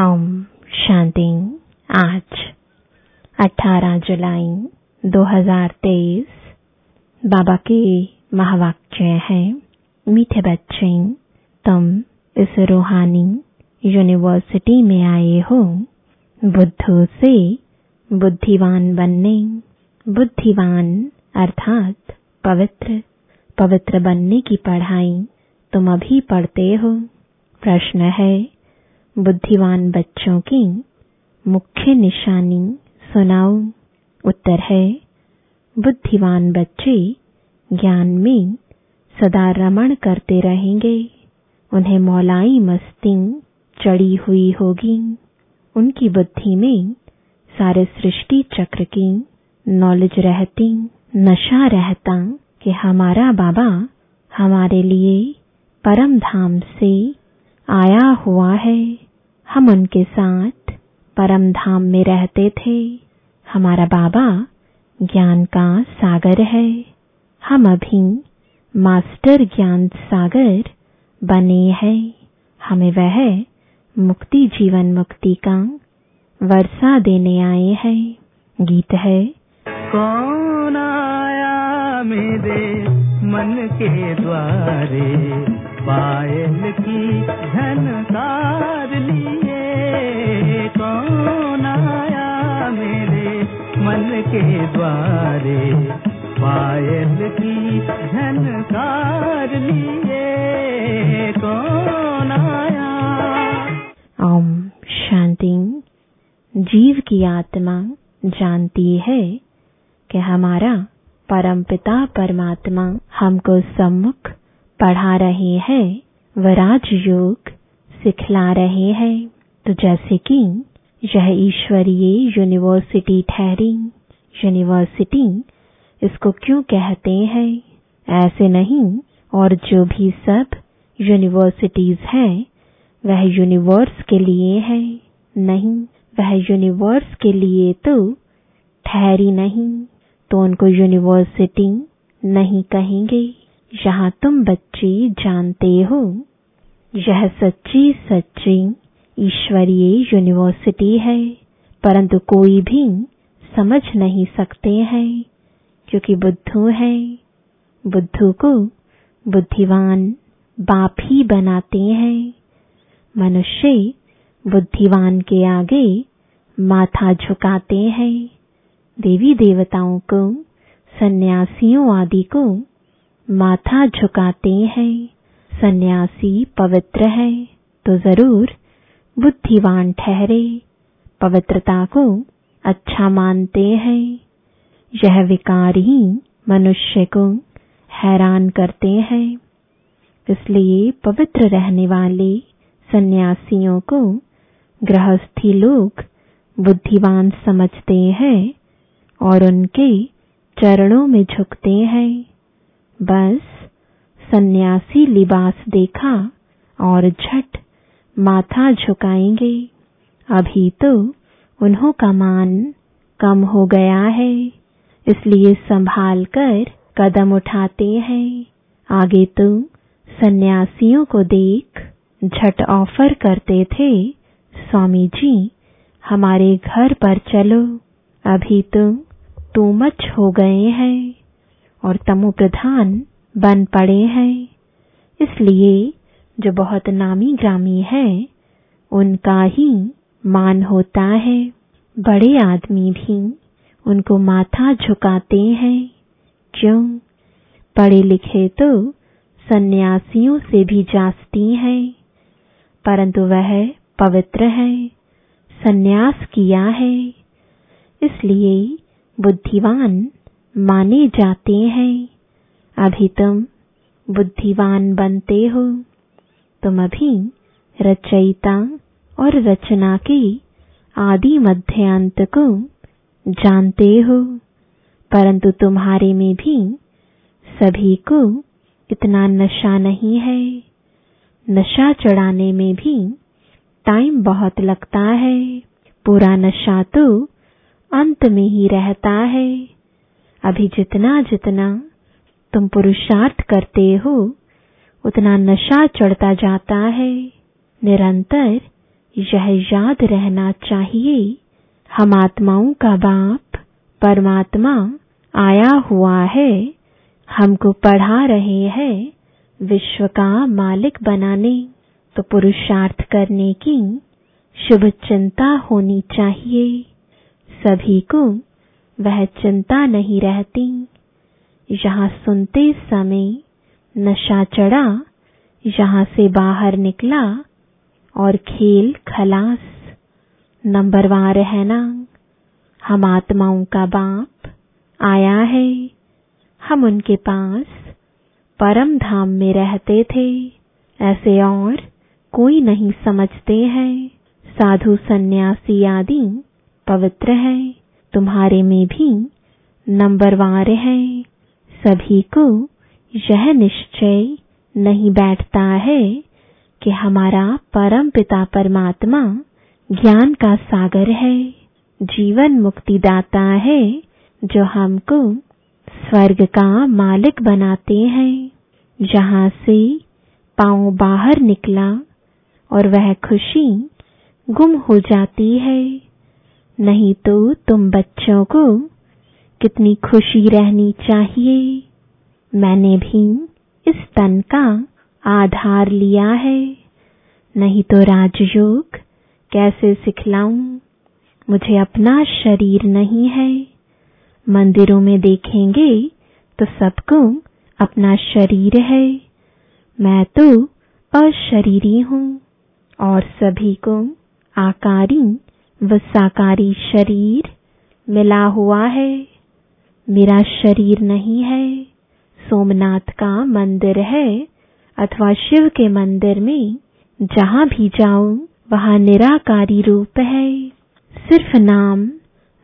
ओम शांति आज 18 जुलाई 2023 बाबा के महावाक्य है, मीठे बच्चे, तुम इस रूहानी यूनिवर्सिटी में आए हो, बुद्धू से बुद्धिवान बनने, बुद्धिवान अर्थात पवित्र पवित्र बनने की पढ़ाई तुम अभी पढ़ते हो। प्रश्न है बुद्धिवान बच्चों की मुख्य निशानी सुनाओ उत्तर है बुद्धिवान बच्चे ज्ञान में सदा रमण करते रहेंगे। उन्हें मौलाई मस्ती चढ़ी हुई होगी। उनकी बुद्धि में सारे सृष्टि चक्र की नॉलेज रहती, नशा रहता कि हमारा बाबा हमारे लिए परम धाम से आया हुआ है। हम उनके साथ परम धाम में रहते थे। हमारा बाबा ज्ञान का सागर है। हम अभी मास्टर ज्ञान सागर बने हैं। हमें वह मुक्ति जीवन मुक्ति का वर्षा देने आए हैं। गीत है, कौन आया मेरे मन के द्वारे? पायल की झनकार लिए। कौन आया मेरे मन के द्वारे? पायल की झनकार लिए। कौन आया? ओम शांति। जीव की आत्मा जानती है कि हमारा परमपिता परमात्मा हमको सम्मुख पढ़ा रहे हैं वराज योग सिखला रहे हैं। तो जैसे कि यह ईश्वरीय यूनिवर्सिटी ठहरी, यूनिवर्सिटी इसको क्यों कहते हैं? ऐसे नहीं, और जो भी सब यूनिवर्सिटीज हैं, वह यूनिवर्स के लिए है। नहीं, वह यूनिवर्स के लिए तो ठहरी नहीं तो उनको यूनिवर्सिटी नहीं कहेंगे। यहाँ तुम बच्चे जानते हो, यह सच्ची सच्ची ईश्वरीय यूनिवर्सिटी है, परंतु कोई भी समझ नहीं सकते हैं, क्योंकि बुद्धू है। बुद्धू को बुद्धिवान बाप ही बनाते हैं। मनुष्य बुद्धिवान के आगे माथा झुकाते हैं। देवी देवताओं को, सन्यासियों आदि को माथा झुकाते हैं, सन्यासी पवित्र है तो ज़रूर बुद्धिवान ठहरे, पवित्रता को अच्छा मानते हैं। यह विकार ही मनुष्य को हैरान करते हैं। इसलिए पवित्र रहने वाले सन्यासियों को गृहस्थी लोग बुद्धिवान समझते हैं और उनके चरणों में झुकते हैं। बस सन्यासी लिबास देखा और झट माथा झुकाएँगे। अभी तो उन्हों का मान कम हो गया है, इसलिए संभाल कर कदम उठाते हैं। आगे तो सन्यासियों को देख झट ऑफ़र करते थे, स्वामी जी, हमारे घर पर चलो। अभी तो टू मच हो गए हैं। और तमो प्रधान बन पड़े हैं। इसलिए जो बहुत नामी ग्रामी है, उनका ही मान होता है। बड़े आदमी भी उनको माथा झुकाते हैं। क्यों? पढ़े लिखे तो सन्यासियों से भी जास्ती हैं। परंतु वह पवित्र है, सन्यास किया है। इसलिए बुद्धिवान माने जाते हैं। अभी तुम बुद्धिवान बनते हो। तुम अभी रचयिता और रचना के आदि मध्य अंत को जानते हो। परंतु तुम्हारे में भी सभी को इतना नशा नहीं है। नशा चढ़ाने में भी टाइम बहुत लगता है। पूरा नशा तो अंत में ही रहता है। अभी जितना जितना तुम पुरुषार्थ करते हो, उतना नशा चढ़ता जाता है। निरंतर यह याद रहना चाहिए, हम आत्माओं का बाप, परमात्मा आया हुआ है, हमको पढ़ा रहे हैं विश्व का मालिक बनाने। तो पुरुषार्थ करने की शुभ चिंता होनी चाहिए। सभी को वह चिंता नहीं रहती। यहाँ सुनते समय नशा चढ़ा यहाँ से बाहर निकला और खेल खलास। नंबरवार रहना, हम आत्माओं का बाप आया है। हम उनके पास परम धाम में रहते थे। ऐसे और कोई नहीं समझते हैं। साधु सन्यासी आदि पवित्र है। तुम्हारे में भी नंबरवार है। सभी को यह निश्चय नहीं बैठता है कि हमारा परम पिता परमात्मा ज्ञान का सागर है, जीवन मुक्ति दाता है, जो हमको स्वर्ग का मालिक बनाते हैं। जहाँ से पाँव बाहर निकला और वह खुशी गुम हो जाती है। नहीं तो तुम बच्चों को कितनी खुशी रहनी चाहिए। मैंने भी इस तन का आधार लिया है। नहीं तो राजयोग कैसे सिखलाऊं? मुझे अपना शरीर नहीं है। मंदिरों में देखेंगे तो सबको अपना शरीर है। मैं तो अशरीरी हूँ और सभी को आकारी व साकारी शरीर मिला हुआ है। मेरा शरीर नहीं है। सोमनाथ का मंदिर है अथवा शिव के मंदिर में जहाँ भी जाऊँ, वहाँ निराकारी रूप है। सिर्फ़ नाम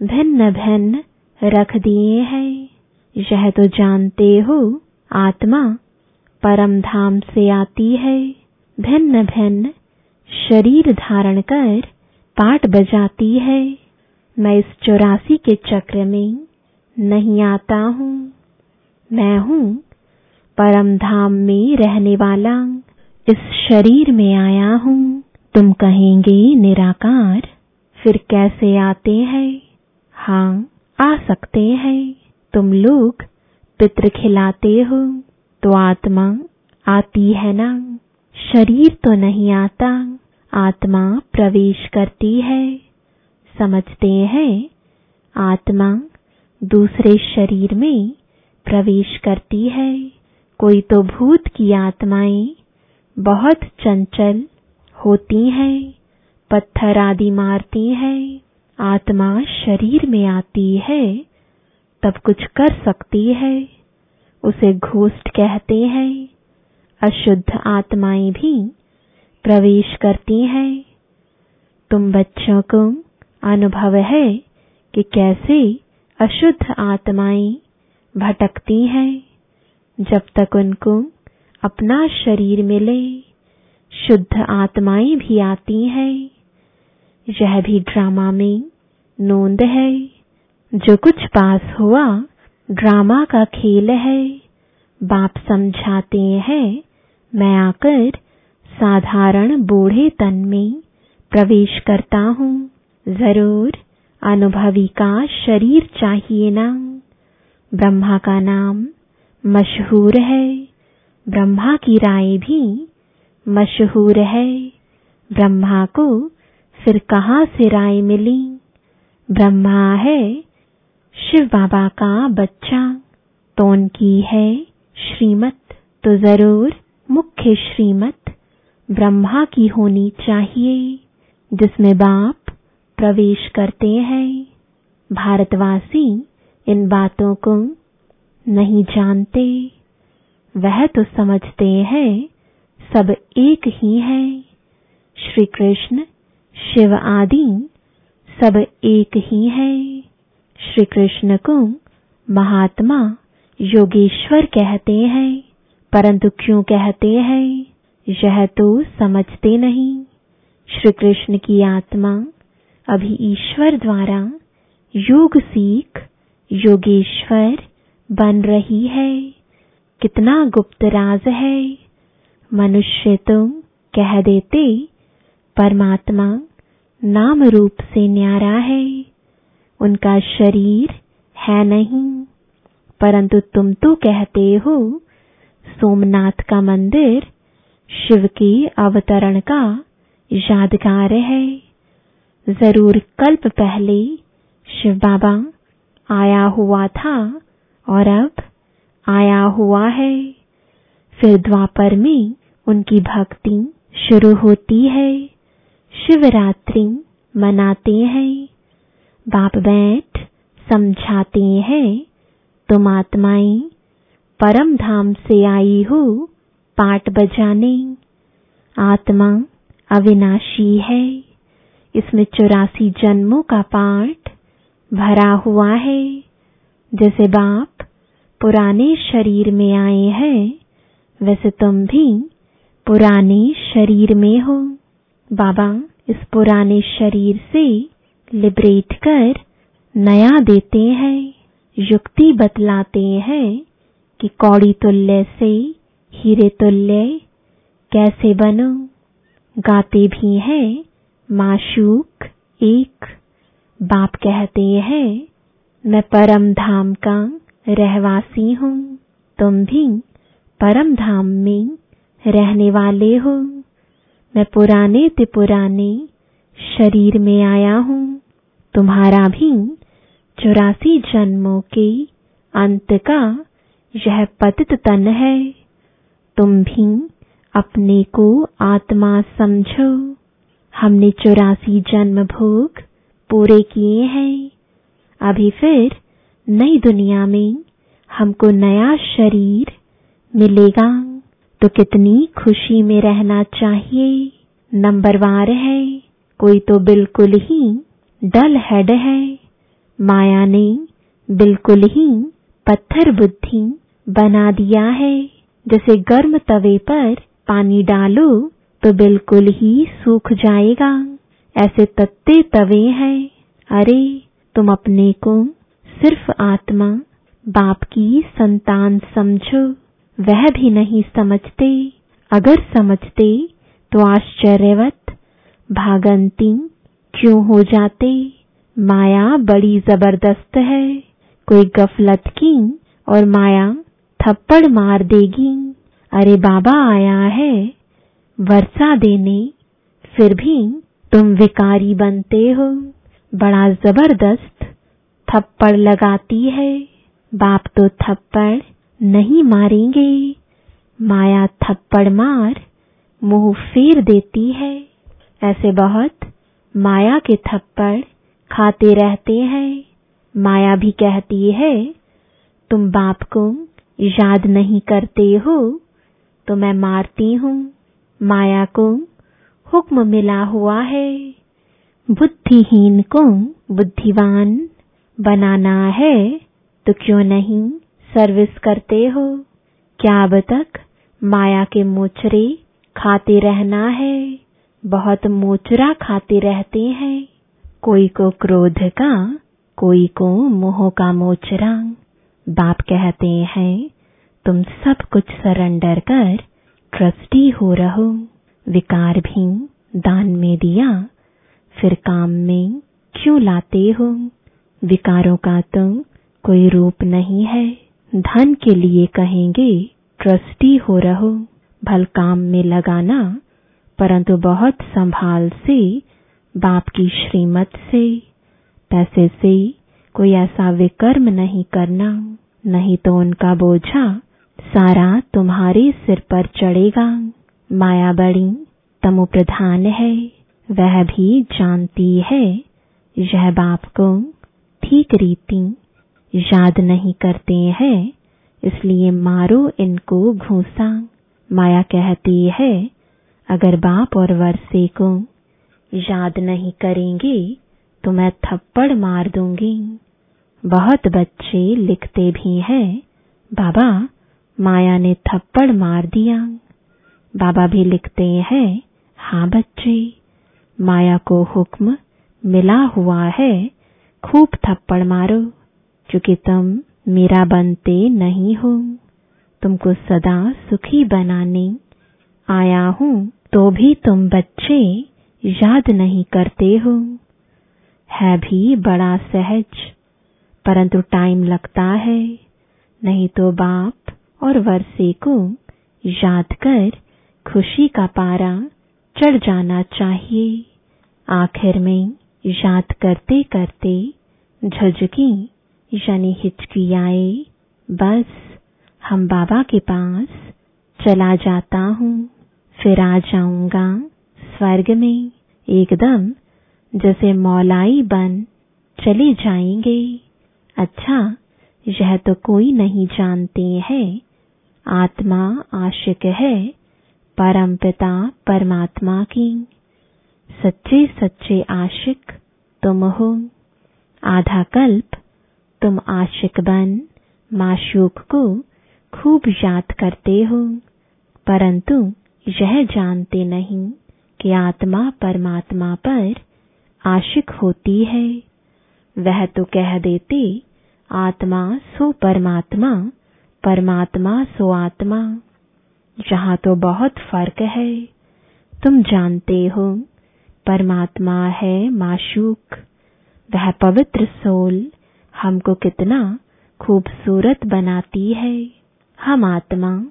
भिन्न भिन्न रख दिए हैं। यह तो जानते हो, आत्मा परम धाम से आती है। भिन्न भिन्न शरीर धारण कर पाठ बजाती है। मैं इस चौरासी के चक्र में नहीं आता हूँ। मैं हूँ परम धाम में रहने वाला। इस शरीर में आया हूँ। तुम कहेंगे, निराकार। फिर कैसे आते हैं? हाँ आ सकते हैं। तुम लोग पितृ खिलाते हो तो आत्मा आती है ना। शरीर तो नहीं आता। आत्मा प्रवेश करती है। समझते हैं, आत्मा दूसरे शरीर में प्रवेश करती है। कोई तो भूत की आत्माएँ बहुत चंचल होती हैं, पत्थर आदि मारती हैं, आत्मा शरीर में आती है, तब कुछ कर सकती है, उसे घोस्ट कहते हैं। अशुद्ध आत्माएँ भी प्रवेश करती हैं। तुम बच्चों को अनुभव है कि कैसे अशुद्ध आत्माएँ भटकती हैं। जब तक उनको अपना शरीर मिले, शुद्ध आत्माएँ भी आती हैं। यह भी ड्रामा में नोंद है। जो कुछ पास हुआ, ड्रामा का खेल है। बाप समझाते हैं, मैं आकर साधारण बूढ़े तन में प्रवेश करता हूँ। ज़रूर अनुभवी का शरीर चाहिए ना। ब्रह्मा का नाम मशहूर है। ब्रह्मा की राय भी मशहूर है। ब्रह्मा को फिर कहाँ से राय मिली? ब्रह्मा है शिव बाबा का बच्चा। तो उनकी है श्रीमत तो ज़रूर मुख्य श्रीमत। ब्रह्मा की होनी चाहिए, जिसमें बाप प्रवेश करते हैं। भारतवासी इन बातों को नहीं जानते। वह तो समझते हैं, सब एक ही है। श्री कृष्ण शिव आदि, सब एक ही है। श्री कृष्ण को महात्मा योगेश्वर कहते हैं, परंतु क्यों कहते हैं? यह तो समझते नहीं। श्री कृष्ण की आत्मा अभी ईश्वर द्वारा योग सीख, योगेश्वर बन रही है। कितना गुप्त राज है। मनुष्य तो कह देते, परमात्मा नाम रूप से न्यारा है। उनका शरीर है नहीं, परंतु तुम तो कहते हो, सोमनाथ का मंदिर शिव के अवतरण का यादगार है। ज़रूर कल्प पहले शिव बाबा आया हुआ था और अब आया हुआ है। फिर द्वापर में उनकी भक्ति शुरू होती है। शिवरात्रि मनाते हैं। बाप बैठ समझाते हैं, तुम आत्माएँ परम धाम से आई हो पाठ बजाने। आत्मा अविनाशी है। इसमें चौरासी जन्मों का पाठ भरा हुआ है। जैसे बाप पुराने शरीर में आए हैं, वैसे तुम भी पुराने शरीर में हो। बाबा इस पुराने शरीर से लिबरेट कर नया देते हैं, युक्ति बतलाते हैं कि कौड़ी तुल्य से हीरे तुल्य, कैसे बनो? गाते भी हैं, माशूक, एक। बाप कहते हैं मैं परम धाम का रहवासी हूँ। तुम भी परम धाम में रहने वाले हो। मैं पुराने ते पुराने शरीर में आया हूँ। तुम्हारा भी चौरासी जन्मों के अंत का यह पतित तन है। तुम भी अपने को आत्मा समझो। हमने चौरासी जन्म भोग पूरे किए हैं। अभी फिर नई दुनिया में हमको नया शरीर मिलेगा। तो कितनी खुशी में रहना चाहिए। नंबरवार है, कोई तो बिल्कुल ही डल हेड है। माया ने बिल्कुल ही पत्थर बुद्धि बना दिया है। जैसे गर्म तवे पर पानी डालो तो बिल्कुल ही सूख जाएगा। ऐसे तत्ते तवे हैं। अरे, तुम अपने को सिर्फ़ आत्मा, बाप की संतान समझो। वह भी नहीं समझते। अगर समझते तो आश्चर्यवत। भागंती क्यों हो जाते? माया बड़ी ज़बरदस्त है। कोई गफलत की और माया थप्पड़ मार देगी। अरे बाबा आया है। वर्षा देने। फिर भी तुम विकारी बनते हो। बड़ा ज़बरदस्त थप्पड़ लगाती है। बाप तो थप्पड़ नहीं मारेंगे। माया थप्पड़ मार मुँह फेर देती है। ऐसे बहुत माया के थप्पड़ खाते रहते हैं। माया भी कहती है, तुम बाप को याद नहीं करते हो तो मैं मारती हूँ। माया को हुक्म मिला हुआ है। बुद्धिहीन को बुद्धिवान बनाना है तो क्यों नहीं सर्विस करते हो? क्या अब तक माया के मोचरे खाते रहना है? बहुत मोचरा खाते रहते हैं। कोई को क्रोध का, कोई को मोह का मोचरा। बाप कहते हैं, तुम सब कुछ सरेंडर कर, ट्रस्टी हो रहो। विकार भी दान में दिया, फिर काम में क्यों लाते हो? विकारों का तो कोई रूप नहीं है। धन के लिए कहेंगे, ट्रस्टी हो रहो। भल काम में लगाना, परंतु बहुत संभाल से, बाप की श्रीमत से, पैसे से कोई ऐसा विकर्म नहीं करना, नहीं तो उनका बोझा सारा तुम्हारे सिर पर चढ़ेगा। माया बड़ी तमो प्रधान है, वह भी जानती है। यह बाप को ठीक रीति याद नहीं करते हैं, इसलिए मारो इनको घूसा। माया कहती है, अगर बाप और वर्षे को याद नहीं करेंगे तो मैं थप्पड़ मार दूँगी। बहुत बच्चे लिखते भी हैं। बाबा, माया ने थप्पड़ मार दिया। बाबा भी लिखते हैं हाँ बच्चे, माया को हुक्म मिला हुआ है, खूब थप्पड़ मारो क्योंकि तुम मेरा बनते नहीं हो। तुमको सदा सुखी बनाने आया हूँ तो भी तुम बच्चे याद नहीं करते हो। है भी बड़ा सहज परंतु टाइम लगता है, नहीं तो बाप और वर्षे को याद कर खुशी का पारा चढ़ जाना चाहिए। आखिर में याद करते करते झुझकी, यानी हिचकी आए बस हम बाबा के पास चला जाता हूँ। फिर आ जाऊँगा स्वर्ग में, एकदम जैसे मौलाई बन चले जाएँगे। अच्छा यह तो कोई नहीं जानते हैं। आत्मा आशिक है, परमपिता परमात्मा की। सच्चे सच्चे आशिक तुम हो। आधा कल्प तुम आशिक बन। माशूक को खूब याद करते हो। परंतु यह जानते नहीं कि आत्मा परमात्मा पर आशिक होती है। वह तो कह देते, आत्मा सो परमात्मा परमात्मा सो आत्मा। जहाँ तो बहुत फ़र्क है। तुम जानते हो, परमात्मा है माशूक। वह पवित्र सोल हमको कितना खूबसूरत बनाती है। हम आत्मा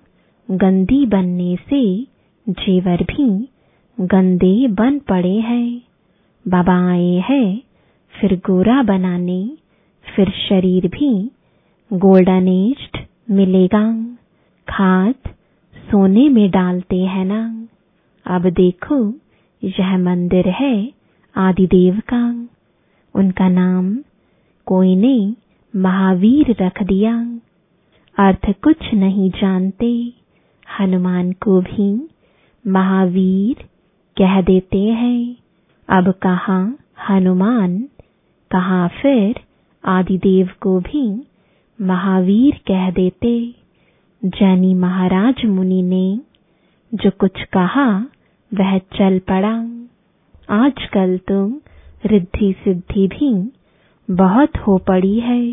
गंदी बनने से जेवर भी गंदे बन पड़े हैं। बाबा आए हैं फिर गोरा बनाने, फिर शरीर भी गोल्डन एज्ड मिलेगा। खाद सोने में डालते हैं ना। अब देखो, यह मंदिर है आदिदेव का। उनका नाम कोई ने महावीर रख दिया। अर्थ कुछ नहीं जानते, हनुमान को भी महावीर कह देते हैं। अब कहा हनुमान कहा, फिर आदिदेव को भी महावीर कह देते। जैनी महाराज मुनि ने जो कुछ कहा, वह चल पड़ा। आजकल तो रिद्धि सिद्धि भी बहुत हो पड़ी है।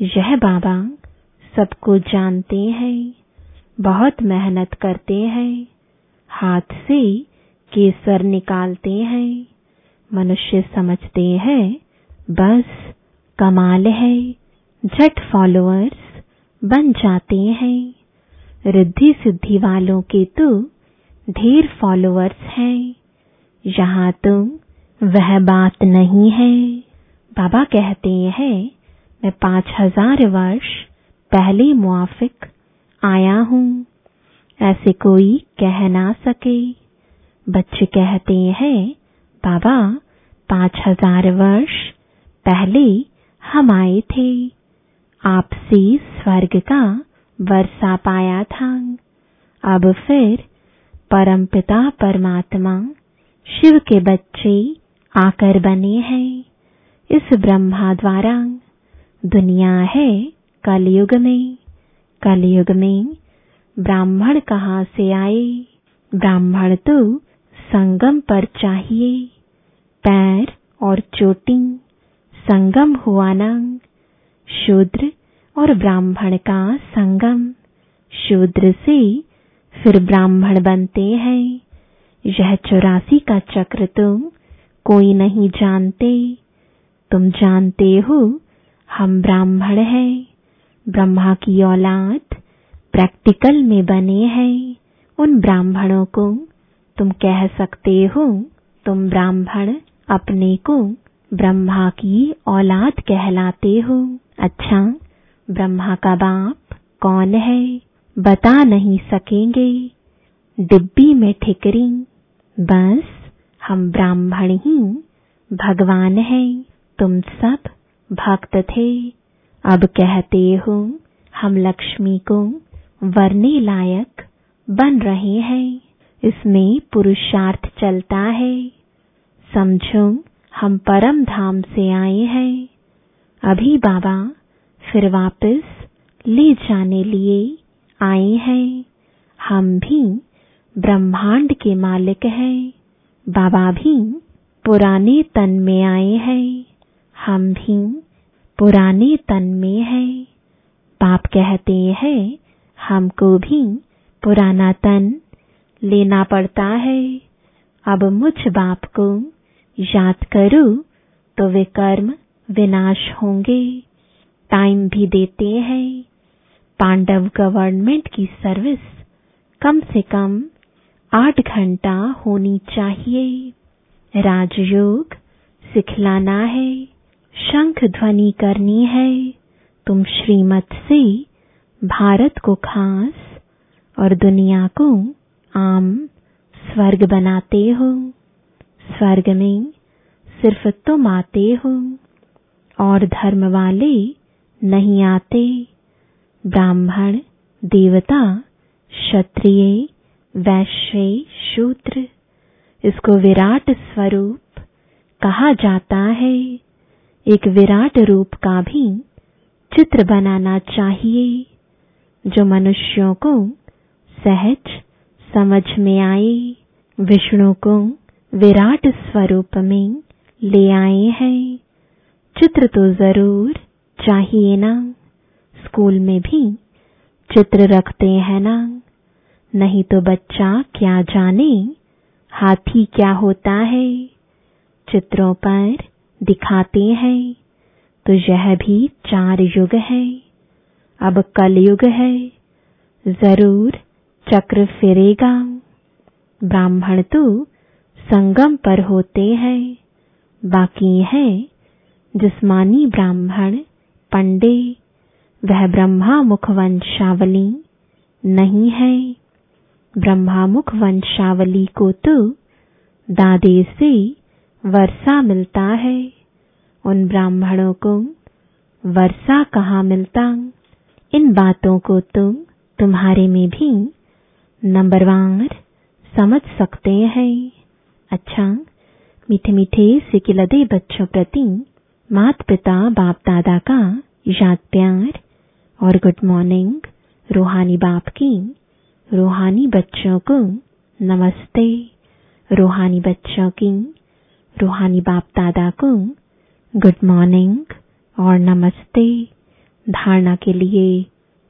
यह बाबा सबको जानते हैं, बहुत मेहनत करते हैं, हाथ से केसर निकालते हैं, मनुष्य समझते हैं बस कमाल है, झट फॉलोअर्स बन जाते हैं। रिद्धि सिद्धि वालों के तो ढेर फॉलोअर्स हैं। यहाँ तो वह बात नहीं है। बाबा कहते हैं, मैं पाँच हज़ार वर्ष पहले मुआफिक आया हूँ। ऐसे कोई कह ना सके। बच्चे कहते हैं, बाबा, पाँच हज़ार वर्ष पहले हम आए थे। आपसे स्वर्ग का वर्षा पाया था। अब फिर परमपिता परमात्मा शिव के बच्चे आकर बने हैं। इस ब्रह्मा द्वारा दुनिया है कलयुग में। कलयुग में ब्राह्मण कहाँ से आए? ब्राह्मण तो संगम पर चाहिए। पैर और चोटी संगम हुआ ना शूद्र और ब्राह्मण का संगम। शूद्र से फिर ब्राह्मण बनते हैं। यह चौरासी का चक्र तुम कोई नहीं जानते। तुम जानते हो हम ब्राह्मण हैं। ब्रह्मा की औलाद प्रैक्टिकल में बने हैं। उन ब्राह्मणों को तुम कह सकते हो तुम ब्राह्मण अपने को ब्रह्मा की औलाद कहलाते हो। अच्छा ब्रह्मा का बाप कौन है, बता नहीं सकेंगे। डिब्बी में ठिकरी, बस हम ब्राह्मण ही, भगवान हैं, तुम सब भक्त थे। अब कहते हो, हम लक्ष्मी को वरने लायक बन रहे हैं, इसमें पुरुषार्थ चलता है। समझो हम परम धाम से आए हैं। अभी बाबा फिर वापस ले जाने लिए आए हैं। हम भी ब्रह्मांड के मालिक हैं। बाबा भी पुराने तन में आए हैं। हम भी पुराने तन में है। बाप कहते हैं, हमको भी पुराना तन लेना पड़ता है। अब मुझ बाप को याद करूँ तो वे कर्म विनाश होंगे। टाइम भी देते हैं। पांडव गवर्नमेंट की सर्विस कम से कम आठ घंटा होनी चाहिए। राजयोग सिखलाना है। शंख ध्वनि करनी है। तुम श्रीमत से भारत को खास और दुनिया को आम स्वर्ग बनाते हो। स्वर्ग में सिर्फ़ तुम आते हो और धर्म वाले नहीं आते। ब्राह्मण, देवता, क्षत्रिय, वैश्य, शूद्र, इसको विराट स्वरूप कहा जाता है। एक विराट रूप का भी चित्र बनाना चाहिए, जो मनुष्यों को सहज समझ में आए, विष्णु को विराट स्वरूप में ले आए हैं। चित्र तो ज़रूर चाहिए ना। स्कूल में भी चित्र रखते हैं ना। नहीं तो बच्चा क्या जाने हाथी क्या होता है। चित्रों पर दिखाते हैं। तो यह भी चार युग है। अब कलयुग है। ज़रूर चक्र फिरेगा। ब्राह्मण तो संगम पर होते हैं। बाकी है जिस्मानी ब्राह्मण, पंडे। वह ब्रह्मामुख वंशावली नहीं है। ब्रह्मामुख वंशावली को तो दादे से वर्षा मिलता है। उन ब्राह्मणों को वर्षा कहाँ मिलता? इन बातों को तुम तुम्हारे में भी नंबरवार समझ सकते हैं। अच्छा मीठे मीठे सिकिलदे बच्चों प्रति मात पिता बाप दादा का याद प्यार और गुड मॉर्निंग, रूहानी बाप की, रूहानी बच्चों को नमस्ते। रूहानी बच्चों की, रूहानी बाप दादा को गुड मॉर्निंग और नमस्ते। धारणा के लिए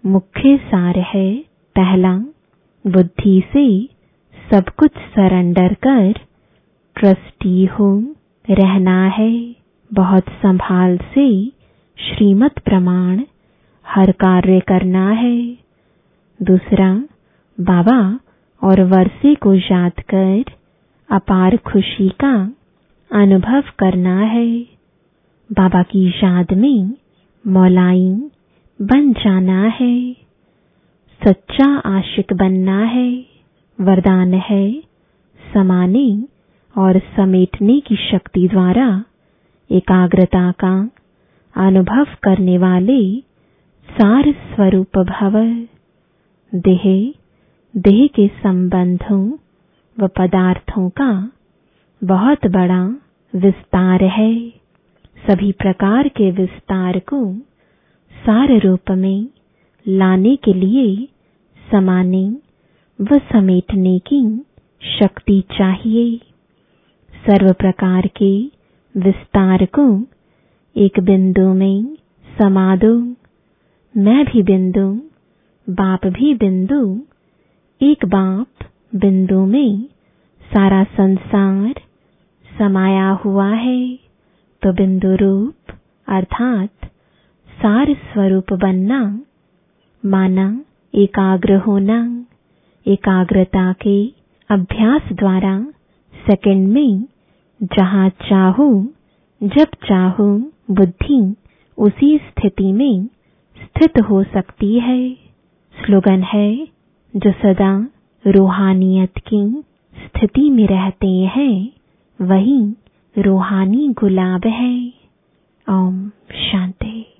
मुख्य सार है, पहला, बुद्धि से सब कुछ सरेंडर कर ट्रस्टी हो, रहना है बहुत संभाल से, श्रीमत प्रमाण, हर कार्य करना है। दूसरा, बाबा और वर्षे को याद कर, अपार खुशी का अनुभव करना है। बाबा की याद में मौलाई बन जाना है। सच्चा आशिक बनना है। वरदान है समाने और समेटने की शक्ति द्वारा एकाग्रता का अनुभव करने वाले सार स्वरूप भव, देह देह के संबंधों व पदार्थों का बहुत बड़ा विस्तार है। सभी प्रकार के विस्तार को सार रूप में लाने के लिए समाने व समेटने की शक्ति चाहिए। सर्व प्रकार के विस्तार को एक बिंदु में समा दो मैं भी बिंदु बाप भी बिंदु एक बाप बिंदु में सारा संसार समाया हुआ है। तो बिंदु रूप अर्थात सार स्वरूप बनना, माना, एकाग्र होना, एकाग्रता के अभ्यास द्वारा सेकंड में, जहाँ चाहो, जब चाहो बुद्धि उसी स्थिति में स्थित हो सकती है। स्लोगन है, जो सदा रूहानियत की स्थिति में रहते हैं, वही रूहानी गुलाब है। ओम शांति।